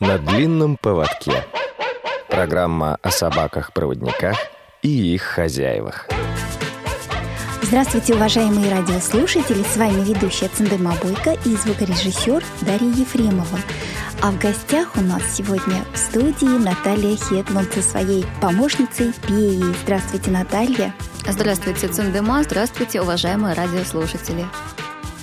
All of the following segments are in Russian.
На длинном поводке. Программа о собаках-проводниках и их хозяевах. Здравствуйте, уважаемые радиослушатели! С вами ведущая Циндема Бойко и звукорежиссер Дарья Ефремова. А в гостях у нас сегодня в студии Наталья Хетланд со своей помощницей Пеей. Здравствуйте, Наталья! Здравствуйте, Циндема! Здравствуйте, уважаемые радиослушатели!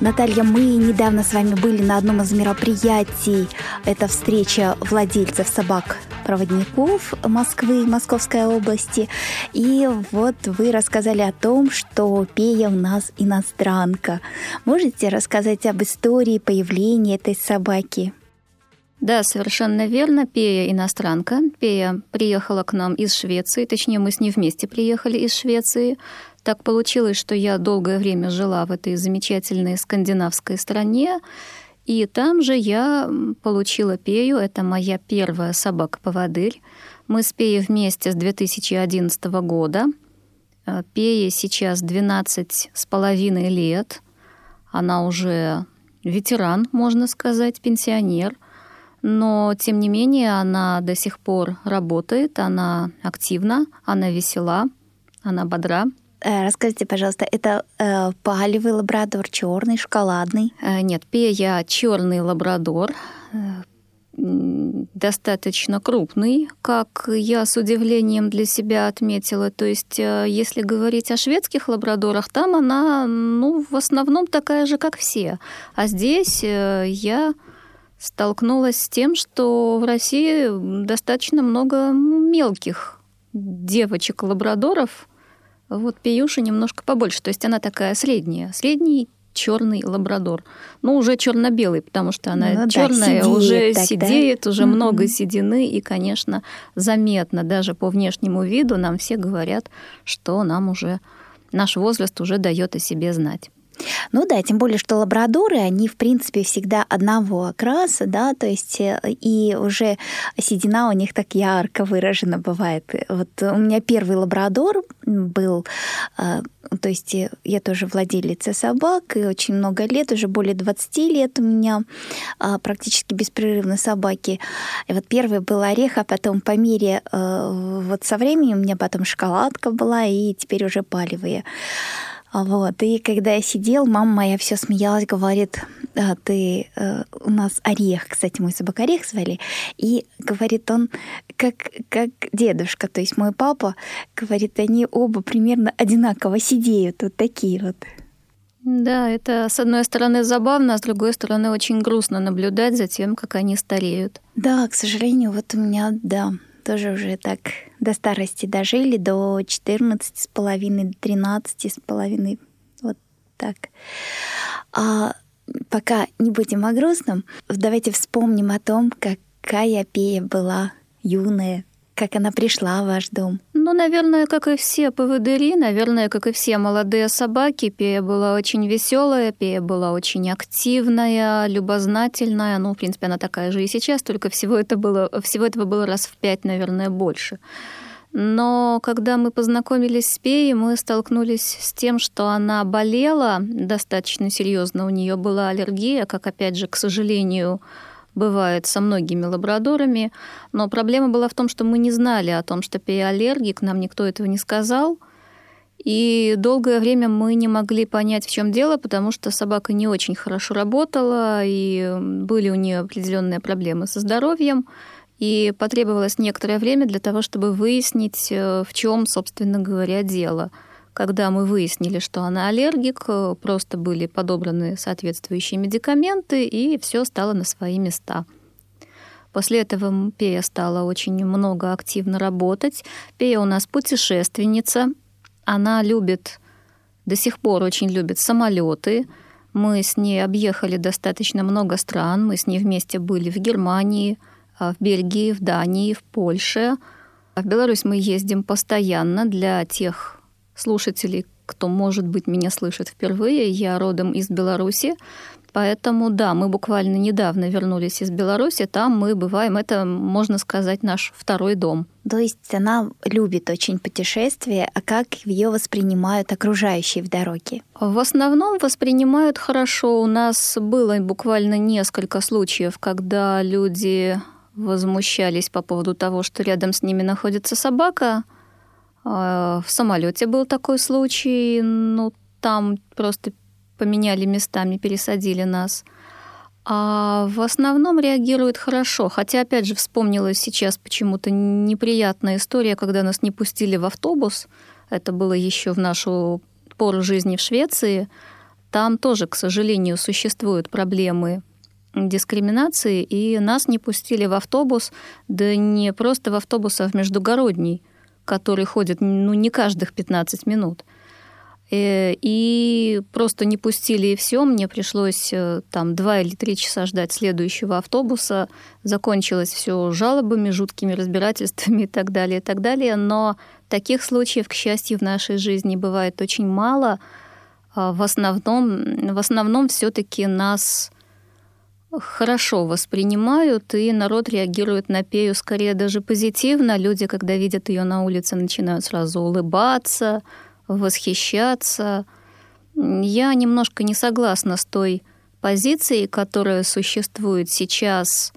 Наталья, мы недавно с вами были на одном из мероприятий. Это встреча владельцев собак-проводников Москвы, Московской области. И вот вы рассказали о том, что Пея у нас иностранка. Можете рассказать об истории появления этой собаки? Да, совершенно верно. Пея иностранка. Пея приехала к нам из Швеции, точнее, мы с ней вместе приехали из Швеции. Так получилось, что я долгое время жила в этой замечательной скандинавской стране, и там же я получила Пею. Это моя первая собака-поводырь. Мы с Пеей вместе с 2011 года. Э, Пее сейчас 12 с половиной лет. Она уже ветеран, можно сказать, пенсионер. Но, тем не менее, она до сих пор работает, она активна, она весела, она бодра. Э, расскажите, пожалуйста, это э, палевый лабрадор, черный, шоколадный? Э, нет, пея черный лабрадор, э, достаточно крупный, как я с удивлением для себя отметила. То есть, если говорить о шведских лабрадорах, там она, ну, в основном такая же, как все. А здесь я столкнулась с тем, что в России достаточно много мелких девочек-лабрадоров, вот Пиюша немножко побольше, то есть она такая средняя, средний черный лабрадор. Ну, уже черно-белый, потому что она ну, черная, да, уже так, сидеет, да? уже mm-hmm. много седины, и, конечно, заметно даже по внешнему виду нам все говорят, что нам уже наш возраст уже дает о себе знать. Ну да, тем более, что лабрадоры, они, в принципе, всегда одного окраса, да, то есть э, и уже седина у них так ярко выражена бывает. Вот у меня первый лабрадор был, э, то есть я тоже владелица собак, и очень много лет, уже более 20 лет у меня практически беспрерывно собаки. И вот первый был орех, а потом по мере, э, вот со временем у меня потом шоколадка была, и теперь уже палевые. А вот. И когда я сидел, мама моя все смеялась, говорит, «А, ты э, у нас орех, кстати, мой собак орех звали, и говорит он, как, как дедушка, то есть мой папа, говорит, они оба примерно одинаково сидеют, вот такие вот. Да, это с одной стороны забавно, а с другой стороны очень грустно наблюдать за тем, как они стареют. Да, к сожалению, вот у меня, да, тоже уже так до старости дожили, до 14 с половиной, 13 с половиной, вот так. А пока не будем о грустном, давайте вспомним о том, какая Пея была юная, как она пришла в ваш дом? Ну, наверное, как и все поводыри, наверное, как и все молодые собаки, Пея была очень веселая, Пея была очень активная, любознательная. Ну, в принципе, она такая же и сейчас, только всего, это было, всего этого было раз в пять, наверное, больше. Но когда мы познакомились с Пеей, мы столкнулись с тем, что она болела достаточно серьезно. У нее была аллергия, как, опять же, к сожалению, бывает со многими лабрадорами, но проблема была в том, что мы не знали о том, что Пея аллергик, нам никто этого не сказал, и долгое время мы не могли понять, в чем дело, потому что собака не очень хорошо работала, и были у нее определенные проблемы со здоровьем, и потребовалось некоторое время для того, чтобы выяснить, э, в чем, собственно говоря, дело – когда мы выяснили, что она аллергик, э, просто были подобраны соответствующие медикаменты, и все стало на свои места. После этого Пея стала очень много активно работать. Пея у нас путешественница. Она любит, до сих пор очень любит самолеты. Мы с ней объехали достаточно много стран. Мы с ней вместе были в Германии, а, в Бельгии, в Дании, в Польше. В Беларусь мы ездим постоянно для тех слушателей, кто, может быть, меня слышит впервые. Я родом из Беларуси, Поэтому, да, мы буквально недавно вернулись из Беларуси, там мы бываем, это, можно сказать, наш второй дом. То есть она любит очень путешествия, а как ее воспринимают окружающие в дороге? В основном воспринимают хорошо. У нас было буквально несколько случаев, когда люди возмущались по поводу того, что рядом с ними находится собака. А, в самолете был такой случай, ну там просто поменяли местами, пересадили нас. А в основном реагирует хорошо. Хотя, опять же, вспомнилась сейчас почему-то неприятная история, когда нас не пустили в автобус. Это было еще в нашу пору жизни в Швеции. Там тоже, к сожалению, существуют проблемы дискриминации, и нас не пустили в автобус, да не просто в автобус, а в междугородний, который ходит ну, не каждых 15 минут. Э, и просто не пустили, и все. Мне пришлось э, там два или три часа ждать следующего автобуса. Закончилось все жалобами, жуткими разбирательствами и так далее, и так далее. Но таких случаев, к счастью, в нашей жизни бывает очень мало. А в основном, в основном все-таки нас хорошо воспринимают, и народ реагирует на Пею скорее даже позитивно. Люди, когда видят ее на улице, начинают сразу улыбаться, восхищаться. Я немножко не согласна с той позицией, которая существует сейчас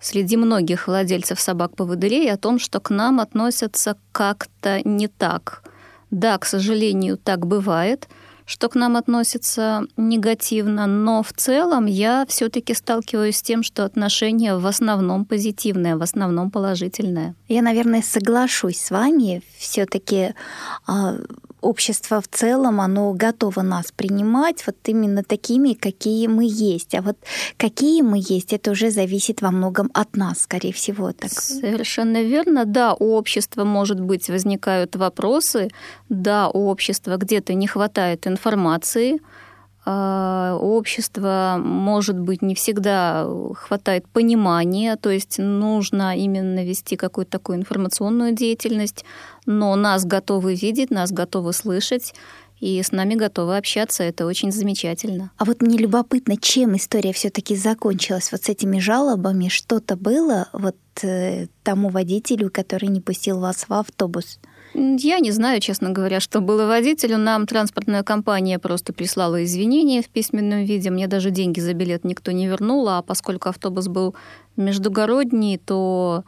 среди многих владельцев собак-поводырей о том, что к нам относятся как-то не так. Да, к сожалению, так бывает – что к нам относится негативно, но в целом я все-таки сталкиваюсь с тем, что отношение в основном позитивное, в основном положительное. Я, наверное, соглашусь с вами. Все-таки а, общество в целом, оно готово нас принимать вот именно такими, какие мы есть. А вот какие мы есть, это уже зависит во многом от нас, скорее всего. Так. Совершенно верно. Да, у общества, может быть, возникают вопросы. Да, у общества где-то не хватает информации, общества, может быть, не всегда хватает понимания, то есть нужно именно вести какую-то такую информационную деятельность, но нас готовы видеть, нас готовы слышать, и с нами готовы общаться. Это очень замечательно. А вот мне любопытно, чем история все-таки закончилась? Вот с этими жалобами что-то было вот э, тому водителю, который не пустил вас в автобус? Я не знаю, честно говоря, что было водителю. Нам транспортная компания просто прислала извинения в письменном виде. Мне даже деньги за билет никто не вернул, а поскольку автобус был междугородний, то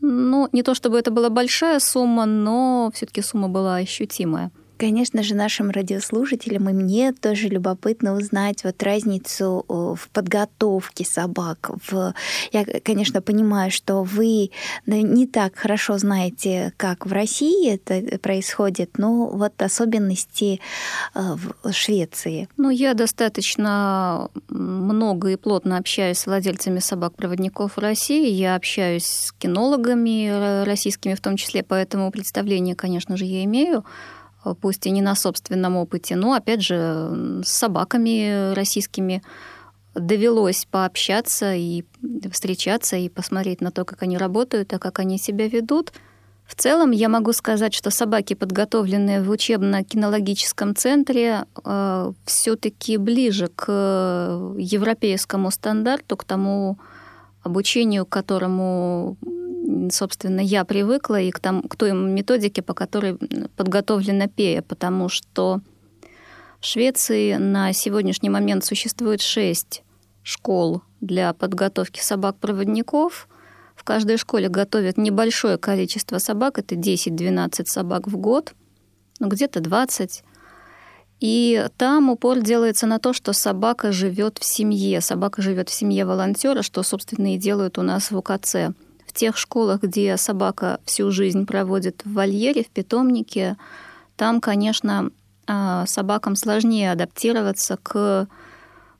ну, не то чтобы это была большая сумма, но все-таки сумма была ощутимая. Конечно же, нашим радиослушателям и мне тоже любопытно узнать вот разницу в подготовке собак. В... Я, конечно, понимаю, что вы не так хорошо знаете, как в России это происходит, но вот особенности э, в Швеции. Ну, я достаточно много и плотно общаюсь с владельцами собак-проводников в России. Я общаюсь с кинологами российскими в том числе, поэтому представление, конечно же, я имею пусть и не на собственном опыте, но, опять же, с собаками российскими довелось пообщаться и встречаться и посмотреть на то, как они работают, а как они себя ведут. В целом я могу сказать, что собаки, подготовленные в учебно-кинологическом центре, э, все-таки ближе к европейскому стандарту, к тому обучению, к которому собственно, я привыкла и к, там, к той методике, по которой подготовлена ПЕЯ, потому что в Швеции на сегодняшний момент существует шесть школ для подготовки собак-проводников. В каждой школе готовят небольшое количество собак, это 10-12 собак в год, ну где-то 20. И там упор делается на то, что собака живет в семье. Собака живет в семье волонтера, что, собственно, и делают у нас в УКЦ в тех школах, где собака всю жизнь проводит в вольере, в питомнике, там, конечно, а, собакам сложнее адаптироваться к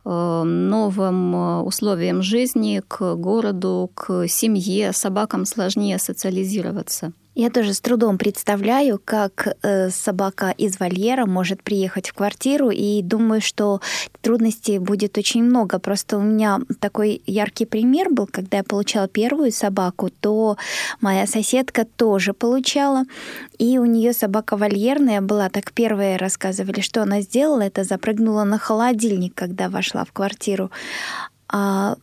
э, новым э, условиям жизни, к городу, к семье. Собакам сложнее социализироваться. Я тоже с трудом представляю, как э, собака из вольера может приехать в квартиру, и думаю, что трудностей будет очень много. Просто у меня такой яркий пример был, когда я получала первую собаку, то моя соседка тоже получала, и у нее собака вольерная была. Так первая рассказывали, что она сделала, это запрыгнула на холодильник, когда вошла в квартиру. А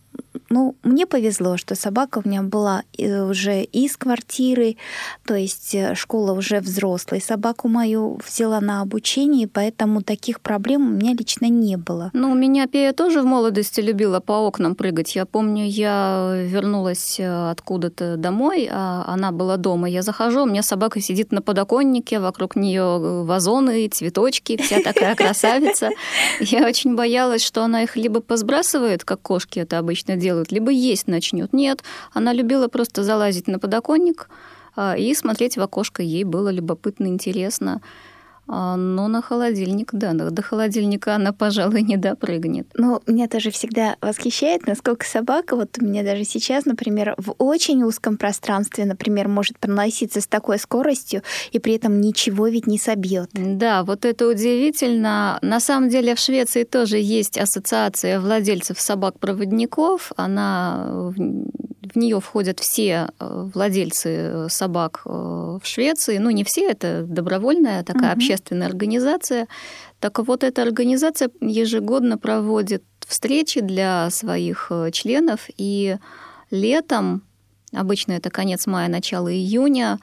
ну, мне повезло, что собака у меня была э, уже из квартиры, то есть э, школа уже взрослая. Собаку мою взяла на обучение, поэтому таких проблем у меня лично не было. Ну, у меня Пея тоже в молодости любила по окнам прыгать. Я помню, я вернулась э, откуда-то домой, а она была дома. Я захожу, у меня собака сидит на подоконнике, вокруг нее вазоны, цветочки, вся такая красавица. Я очень боялась, что она их либо позбрасывает, как кошки это обычно делают, делать, либо есть начнет. Нет, она любила просто залазить на подоконник а, и смотреть в окошко. Ей было любопытно, интересно. А, но на холодильник, да, до холодильника она, пожалуй, не допрыгнет. Но меня тоже всегда восхищает, насколько собака, вот у меня даже сейчас, например, в очень узком пространстве, например, может проноситься с такой скоростью, и при этом ничего ведь не собьет. Да, вот это удивительно. На самом деле в Швеции тоже есть ассоциация владельцев собак-проводников. Она в нее входят все э, владельцы собак э, в Швеции. Ну, не все, это добровольная такая угу. общественная организация. Так вот, эта организация ежегодно проводит встречи для своих членов, и летом, обычно это конец мая, начало июня,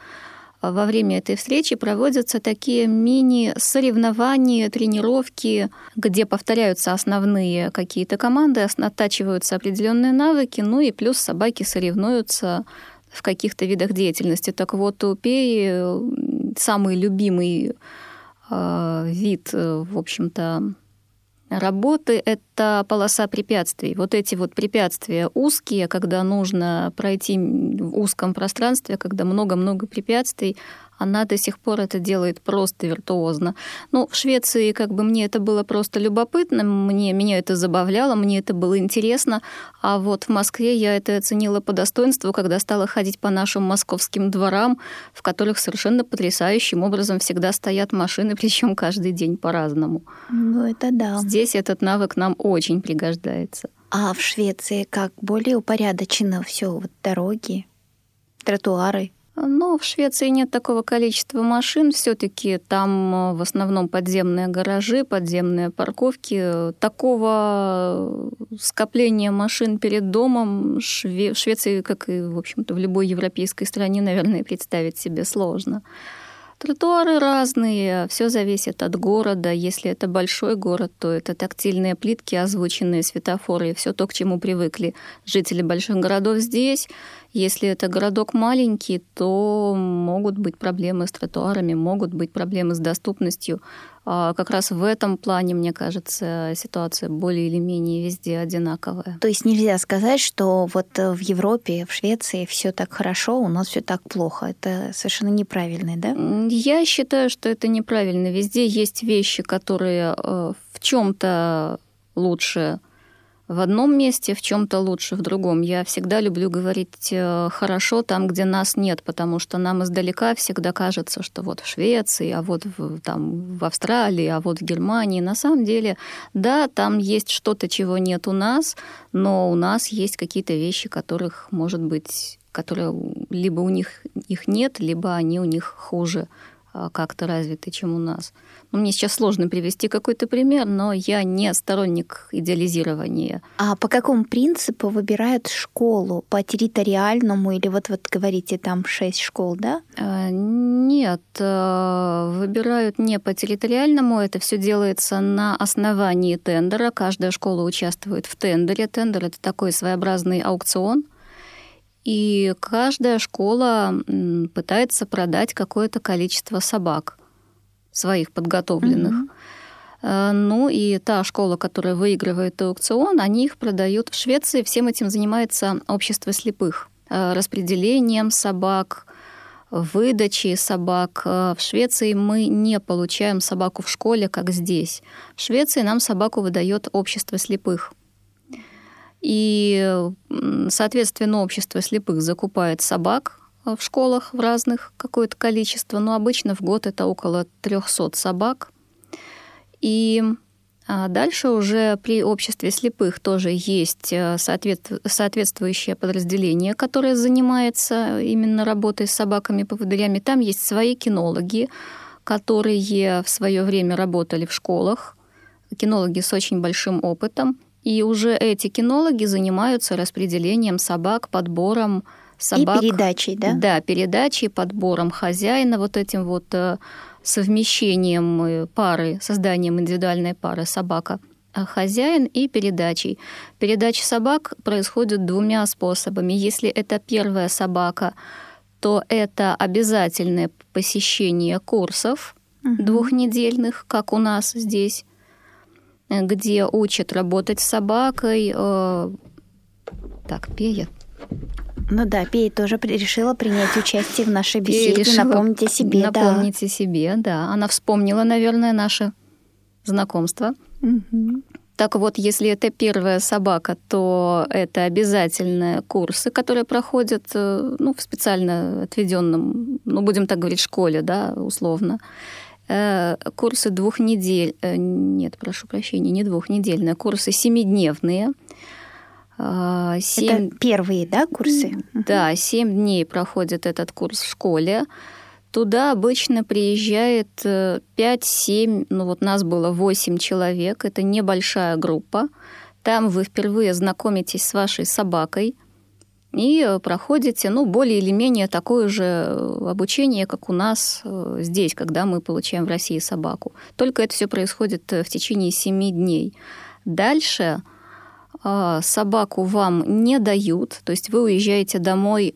во время этой встречи проводятся такие мини-соревнования, тренировки, где повторяются основные какие-то команды, оттачиваются определенные навыки, ну и плюс собаки соревнуются в каких-то видах деятельности. Так вот, у Пеи самый любимый э, вид, в общем-то, работы — это полоса препятствий. Вот эти вот препятствия узкие, когда нужно пройти в узком пространстве, когда много-много препятствий, она до сих пор это делает просто виртуозно. Ну, в Швеции как бы мне это было просто любопытно, мне, меня это забавляло, мне это было интересно, а вот в Москве я это оценила по достоинству, когда стала ходить по нашим московским дворам, в которых совершенно потрясающим образом всегда стоят машины, причем каждый день по-разному. Ну, это да. Здесь этот навык нам очень пригождается. А в Швеции как более упорядочено все, вот дороги, тротуары? Но в Швеции нет такого количества машин. Все-таки там э, в основном подземные гаражи, подземные парковки. Такого скопления машин перед домом в Швеции, как и, в общем-то, в любой европейской стране, наверное, представить себе сложно. Тротуары разные, все зависит от города. Если это большой город, то это тактильные плитки, озвученные светофоры все то, к чему привыкли жители больших городов здесь. Если это городок маленький, то могут быть проблемы с тротуарами, могут быть проблемы с доступностью. А как раз в этом плане, мне кажется, ситуация более или менее везде одинаковая. То есть нельзя сказать, что вот в Европе, в Швеции все так хорошо, у нас все так плохо. Это совершенно неправильно, да? Я считаю, что это неправильно. Везде есть вещи, которые э, в чем-то лучше в одном месте, в чем-то лучше в другом. Я всегда люблю говорить э, хорошо там, где нас нет, потому что нам издалека всегда кажется, что вот в Швеции, а вот в, там, в Австралии, а вот в Германии. На самом деле, да, там есть что-то, чего нет у нас, но у нас есть какие-то вещи, которых, может быть, которые либо у них их нет, либо они у них хуже а, как-то развиты, чем у нас. Ну, мне сейчас сложно привести какой-то пример, но я не сторонник идеализирования. А по какому принципу выбирают школу? По территориальному или вот вот говорите там шесть школ, да? А, нет, э, выбирают не по территориальному. Это все делается на основании тендера. Каждая школа участвует в тендере. Тендер это такой своеобразный аукцион. И каждая школа пытается продать какое-то количество собак своих подготовленных. Mm-hmm. Ну и та школа, которая выигрывает аукцион, они их продают в Швеции. Всем этим занимается общество слепых. Э, распределением собак, выдачей собак. Э, в Швеции мы не получаем собаку в школе, как здесь. В Швеции нам собаку выдает общество слепых. И, соответственно, общество слепых закупает собак в школах в разных какое-то количество, но обычно в год это около 300 собак. И а дальше уже при обществе слепых тоже есть э, соответствующее подразделение, которое занимается именно работой с собаками-поводырями. Там есть свои кинологи, которые в свое время работали в школах, кинологи с очень большим опытом, И уже эти кинологи занимаются распределением собак, подбором собак. И передачей, да? Да, передачей, подбором хозяина, вот этим вот э, совмещением э, пары, созданием индивидуальной пары собака хозяин и передачей. Передача собак происходит двумя способами. Если это первая собака, то это обязательное посещение курсов угу. двухнедельных, как у нас здесь, где учат работать с собакой. Э, так, Пея, ну да, Пей тоже решила принять участие в нашей беседе. Решила напомнить о себе, напомнить да. себе, да. Она вспомнила, наверное, наше знакомство. Угу. Так вот, если это первая собака, то это обязательные курсы, которые проходят э, ну, в специально отведенном, ну, будем так говорить, школе, да, условно. Э, курсы двух недель, э, нет, прошу прощения, не двухнедельные, курсы семидневные – 7... А, Это первые, да, курсы? Да, 7 дней проходит этот курс в школе. Туда обычно приезжает 5-7, э, ну вот нас было 8 человек, это небольшая группа. Там вы впервые знакомитесь с вашей собакой и проходите, ну, более или менее такое же э, обучение, как у нас э, здесь, когда мы получаем в России собаку. Только это все происходит в течение 7 дней. Дальше собаку вам не дают, то есть вы уезжаете домой,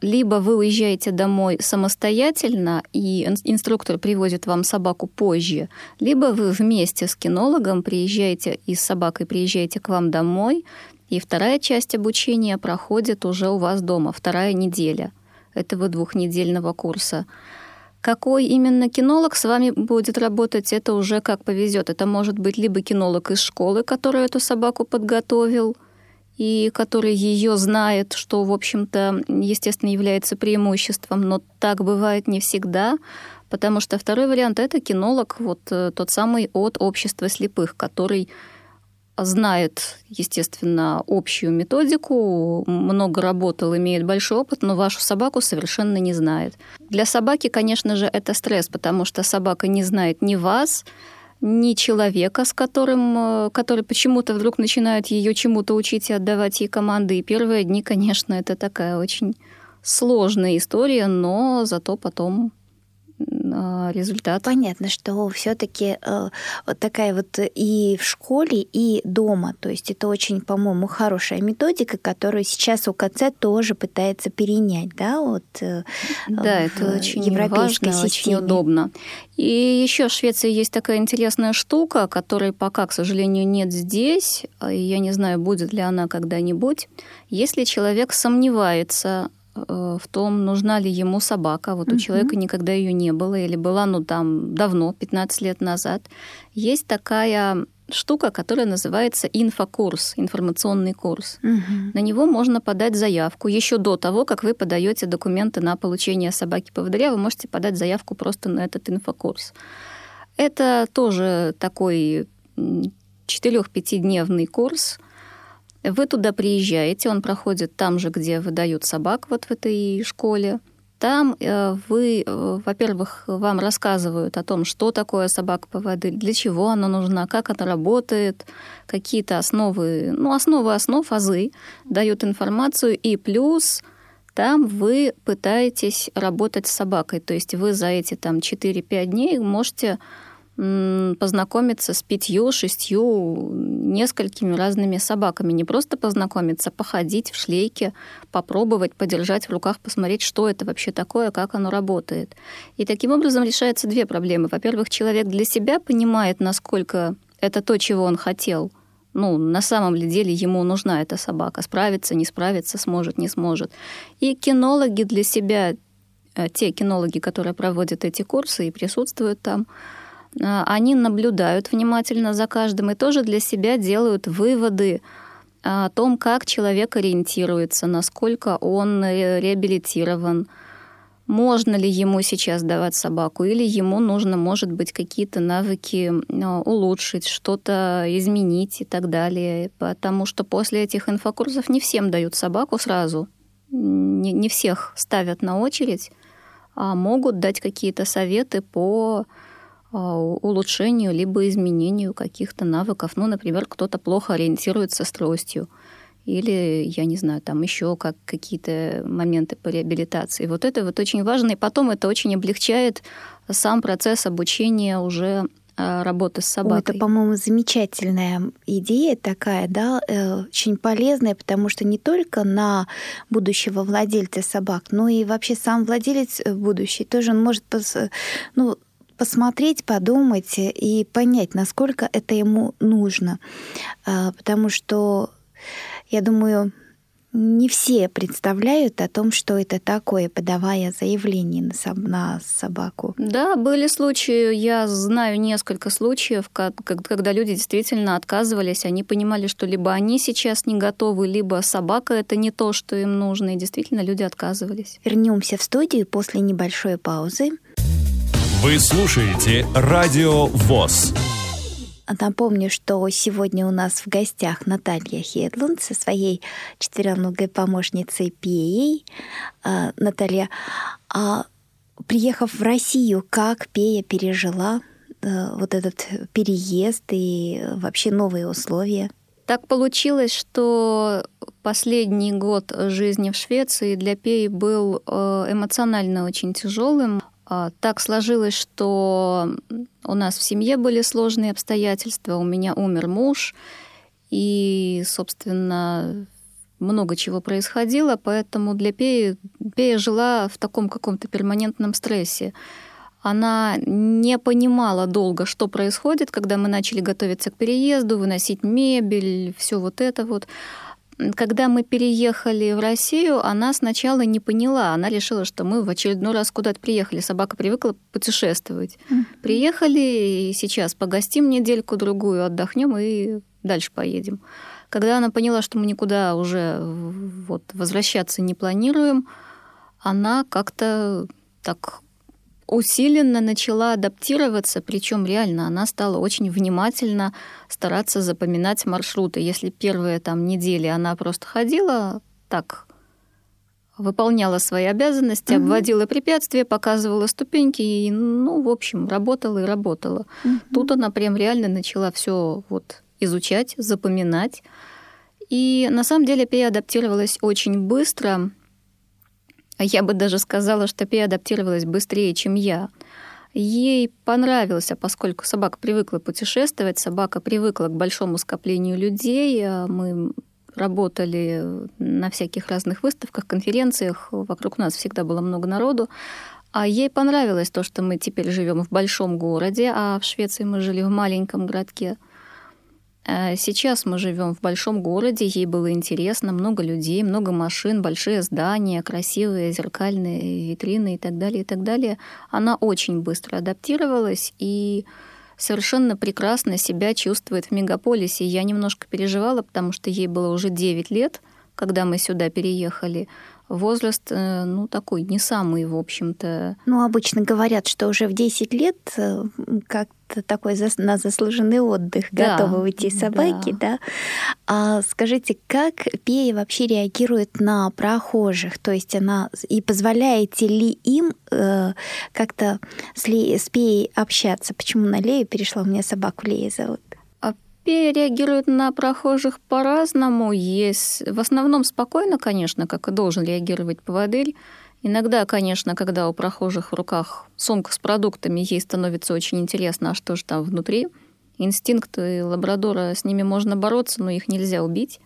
либо вы уезжаете домой самостоятельно, и инструктор привозит вам собаку позже, либо вы вместе с кинологом приезжаете и с собакой приезжаете к вам домой, и вторая часть обучения проходит уже у вас дома, вторая неделя этого двухнедельного курса. Какой именно кинолог с вами будет работать, это уже как повезет. Это может быть либо кинолог из школы, который эту собаку подготовил, и который ее знает, что, в общем-то, естественно, является преимуществом, но так бывает не всегда, потому что второй вариант — это кинолог, вот э, тот самый от общества слепых, который знает, естественно, общую методику, много работал, имеет большой опыт, но вашу собаку совершенно не знает. Для собаки, конечно же, это стресс, потому что собака не знает ни вас, ни человека, с которым, э, который почему-то вдруг начинает ее чему-то учить и отдавать ей команды. И первые дни, конечно, это такая очень сложная история, но зато потом результат. Понятно, что все-таки э, вот такая вот и в школе, и дома. То есть это очень, по-моему, хорошая методика, которую сейчас УКЦ тоже пытается перенять, да, вот э, Да, это очень европейской важно, системе. очень удобно. И еще в Швеции есть такая интересная штука, которой пока, к сожалению, нет здесь. А я не знаю, будет ли она когда-нибудь. Если человек сомневается в том, нужна ли ему собака. Вот у человека никогда ее не было или была, ну, там, давно, 15 лет назад. Есть такая штука, которая называется инфокурс, информационный курс. Угу. На него можно подать заявку еще до того, как вы подаете документы на получение собаки-поводыря, вы можете подать заявку просто на этот инфокурс. Это тоже такой 4-5-дневный курс, вы туда приезжаете, он проходит там же, где выдают собак, вот в этой школе. Там э, вы, э, во-первых, вам рассказывают о том, что такое собака поводырь, для чего она нужна, как она работает, какие-то основы, ну, основы основ, азы, дают информацию, и плюс там вы пытаетесь работать с собакой. То есть вы за эти там 4-5 дней можете познакомиться с пятью, шестью, несколькими разными собаками. Не просто познакомиться, походить в шлейке, попробовать, подержать в руках, посмотреть, что это вообще такое, как оно работает. И таким образом решаются две проблемы. Во-первых, человек для себя понимает, насколько это то, чего он хотел. Ну, на самом ли деле ему нужна эта собака. Справится, не справится, сможет, не сможет. И кинологи для себя, э, те кинологи, которые проводят эти курсы и присутствуют там, а, они наблюдают внимательно за каждым и тоже для себя делают выводы о том, как человек ориентируется, насколько он реабилитирован, можно ли ему сейчас давать собаку, или ему нужно, может быть, какие-то навыки а, улучшить, что-то изменить и так далее. Потому что после этих инфокурсов не всем дают собаку сразу, не, не всех ставят на очередь, а могут дать какие-то советы по а, улучшению либо изменению каких-то навыков. Ну, например, кто-то плохо ориентируется с тростью или, я не знаю, там еще как какие-то моменты по реабилитации. Вот это вот очень важно, и потом это очень облегчает сам процесс обучения уже а, работы с собакой. Ой, это, по-моему, замечательная идея такая, да, э, очень полезная, потому что не только на будущего владельца собак, но и вообще сам владелец э, будущий тоже он может ну, посмотреть, подумать и понять, насколько это ему нужно. А, потому что, я думаю, не все представляют о том, что это такое, подавая заявление на, соб- на собаку. Да, были случаи, я знаю несколько случаев, когда люди действительно отказывались, они понимали, что либо они сейчас не готовы, либо собака это не то, что им нужно, и действительно люди отказывались. Вернемся в студию после небольшой паузы. Вы слушаете Радио ВОЗ. Напомню, что сегодня у нас в гостях Наталья Хедлунд со своей четвероногой помощницей Пеей. А, Наталья, а приехав в Россию, как Пея пережила э, вот этот переезд и вообще новые условия? Так получилось, что последний год жизни в Швеции для Пеи был э, эмоционально очень тяжелым. А, так сложилось, что у нас в семье были сложные обстоятельства, у меня умер муж, и, собственно, много чего происходило, поэтому для Пеи, Пея жила в таком каком-то перманентном стрессе. Она не понимала долго, что происходит, когда мы начали готовиться к переезду, выносить мебель, все вот это вот. Когда мы переехали в Россию, она сначала не поняла. Она решила, что мы в очередной раз куда-то приехали. Собака привыкла путешествовать. Mm-hmm. Приехали, и сейчас погостим недельку-другую, отдохнем и дальше поедем. Когда она поняла, что мы никуда уже вот, возвращаться не планируем, она как-то так усиленно начала адаптироваться, причем реально она стала очень внимательно стараться запоминать маршруты. Если первые там недели она просто ходила так, выполняла свои обязанности, угу. обводила препятствия, показывала ступеньки и, ну, в общем, работала и работала. Угу. Тут она прям реально начала все вот изучать, запоминать. И на самом деле Пея адаптировалась очень быстро. Я бы даже сказала, что Пи адаптировалась быстрее, чем я. Ей понравилось, а поскольку собака привыкла путешествовать, собака привыкла к большому скоплению людей, а мы работали на всяких разных выставках, конференциях, вокруг нас всегда было много народу, а ей понравилось то, что мы теперь живем в большом городе, а в Швеции мы жили в маленьком городке. Э, сейчас мы живем в большом городе, ей было интересно, много людей, много машин, большие здания, красивые зеркальные витрины и так далее, и так далее. Она очень быстро адаптировалась и совершенно прекрасно себя чувствует в мегаполисе. Я немножко переживала, потому что ей было уже 9 лет, когда мы сюда переехали возраст, э, ну, такой не самый, в общем-то. Ну, обычно говорят, что уже в 10 лет э, как-то такой на заслуженный отдых да, готовы уйти собаки, да. да? А скажите, как Пея вообще реагирует на прохожих? То есть она и позволяете ли им э, как-то с, Ле, с Пеей общаться? Почему на Лею перешла? У меня собаку Лея зовут. Пея реагирует на прохожих по-разному. Есть в основном спокойно, конечно, как и должен реагировать поводырь. Иногда, конечно, когда у прохожих в руках сумка с продуктами, ей становится очень интересно, а что же там внутри. Инстинкты лабрадора, с ними можно бороться, но их нельзя убить.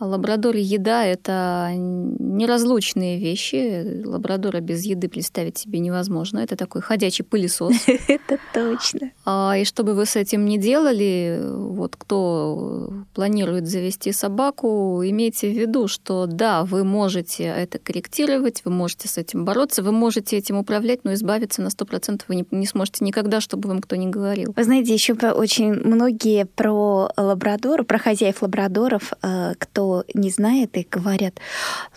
Лабрадор и еда — это неразлучные вещи. Лабрадора без еды представить себе невозможно. Это такой ходячий пылесос. Это точно. А, и что бы вы с этим не делали, вот кто планирует завести собаку, имейте в виду, что да, вы можете это корректировать, вы можете с этим бороться, вы можете этим управлять, но избавиться на 100% вы не, сможете никогда, чтобы вам кто ни говорил. Вы знаете, еще очень многие про лабрадоров, про хозяев лабрадоров, э, кто не знает и говорят,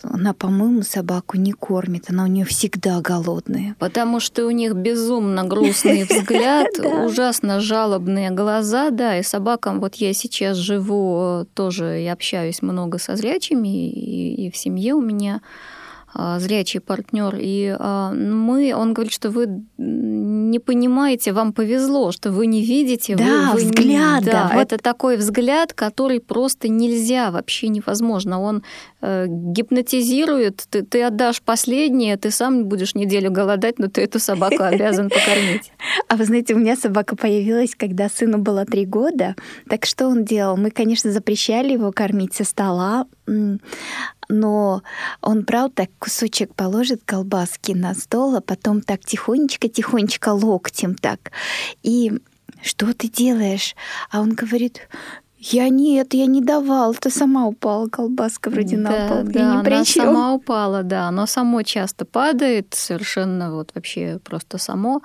она, по-моему, собаку не кормит, она у нее всегда голодная. Потому что у них безумно грустный взгляд, ужасно жалобные глаза, да, и собакам, вот я сейчас живу тоже и общаюсь много со зрячими, и в семье у меня а, зрячий партнер. И а, мы, он говорит, что вы не понимаете, вам повезло, что вы не видите. Да, вы, вы взгляд. Не, да, вот. это такой взгляд, который просто нельзя, вообще невозможно. Он э, гипнотизирует. Ты, ты отдашь последнее, ты сам будешь неделю голодать, но ты эту собаку обязан покормить. А вы знаете, у меня собака появилась, когда сыну было три года. Так что он делал? Мы, конечно, запрещали его кормить со стола, но он, правда, кусочек положит колбаски на стол, а потом так тихонечко-тихонечко локтем так. И что ты делаешь? А он говорит, я нет, я не давал, это сама упала колбаска вроде да, на пол. Да, я не она причем. сама упала, да, оно само часто падает, совершенно вот вообще просто само.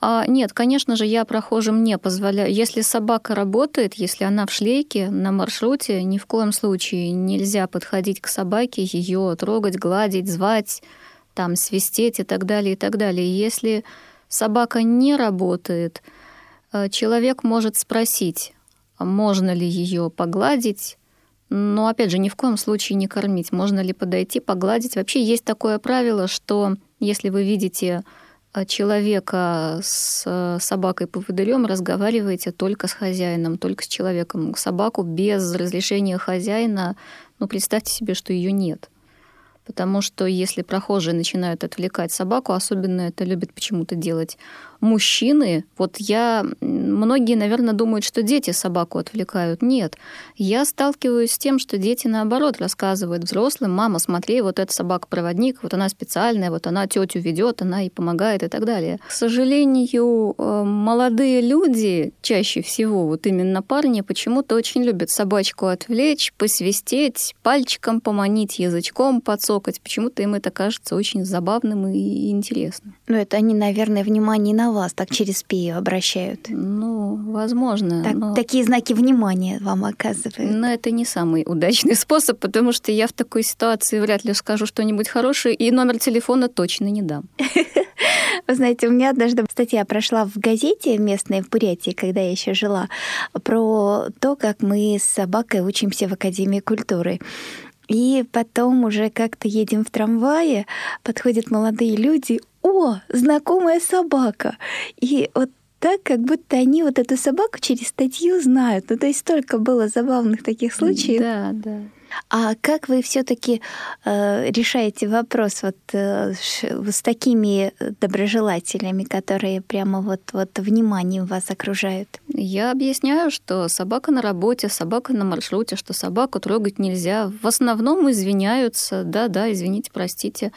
А, нет, конечно же, я прохожим не позволяю. Если собака работает, если она в шлейке на маршруте, ни в коем случае нельзя подходить к собаке, ее трогать, гладить, звать, там, свистеть и так далее, и так далее. Если собака не работает, э, человек может спросить, можно ли ее погладить, но, опять же, ни в коем случае не кормить. Можно ли подойти, погладить. Вообще есть такое правило, что если вы видите человека с э, собакой-поводырем разговариваете только с хозяином, только с человеком. Собаку без разрешения хозяина, ну, представьте себе, что ее нет. Потому что если прохожие начинают отвлекать собаку, особенно это любят почему-то делать мужчины, вот я, многие, наверное, думают, что дети собаку отвлекают. Нет, я сталкиваюсь с тем, что дети, наоборот, рассказывают взрослым, мама, смотри, вот эта собака-проводник, вот она специальная, вот она тетю ведет, она и помогает и так далее. К сожалению, э, молодые люди, чаще всего, вот именно парни, почему-то очень любят собачку отвлечь, посвистеть, пальчиком поманить, язычком подсокать. Почему-то им это кажется очень забавным и интересным. Ну, это они, наверное, внимание на вас так через пею обращают. Ну, возможно. Так, но... Такие знаки внимания вам оказывают. Но это не самый удачный способ, потому что я в такой ситуации вряд ли скажу что-нибудь хорошее, и номер телефона точно не дам. Вы знаете, у меня однажды статья прошла в газете местной в Бурятии, когда я еще жила, про то, как мы с собакой учимся в Академии культуры. И потом уже как-то едем в трамвае, подходят молодые люди, о, знакомая собака. И вот так, как будто они вот эту собаку через статью знают. Ну, то есть столько было забавных таких случаев. Да, да. А как вы все-таки э, решаете вопрос вот э, с такими доброжелателями, которые прямо вот, вот вниманием вас окружают? Я объясняю, что собака на работе, собака на маршруте, что собаку трогать нельзя. В основном извиняются, да-да, извините, простите,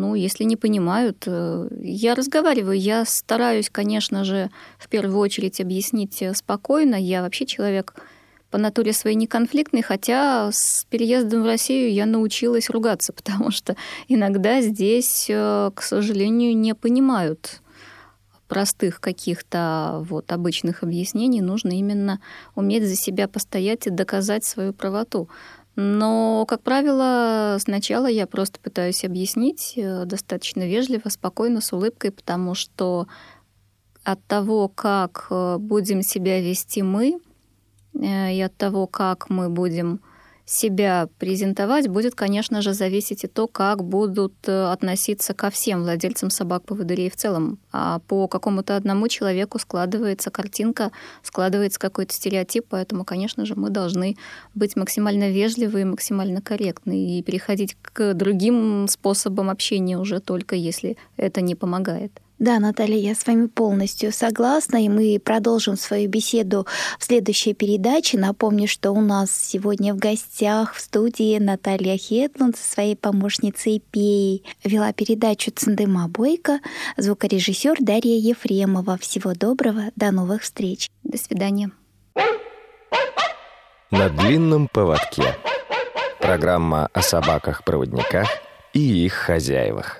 ну, если не понимают, э, я разговариваю, я стараюсь, конечно же, в первую очередь объяснить спокойно. Я вообще человек по натуре своей неконфликтный, хотя с переездом в Россию я научилась ругаться, потому что иногда здесь, э, к сожалению, не понимают простых каких-то вот обычных объяснений, нужно именно уметь за себя постоять и доказать свою правоту. Но, как правило, сначала я просто пытаюсь объяснить э, достаточно вежливо, спокойно, с улыбкой, потому что от того, как э, будем себя вести мы, э, и от того, как мы будем себя презентовать, будет, конечно же, зависеть и то, как будут э, относиться ко всем владельцам собак-поводырей в целом. А по какому-то одному человеку складывается картинка, складывается какой-то стереотип, поэтому, конечно же, мы должны быть максимально вежливы и максимально корректны и переходить к другим способам общения уже только если это не помогает. Да, Наталья, я с вами полностью согласна, и мы продолжим свою беседу в следующей передаче. Напомню, что у нас сегодня в гостях в студии Наталья Хетланд со своей помощницей Пей. Вела передачу Цендема Бойко, звукорежиссер Дарья Ефремова. Всего доброго, до новых встреч. До свидания. На длинном поводке. Программа о собаках-проводниках и их хозяевах.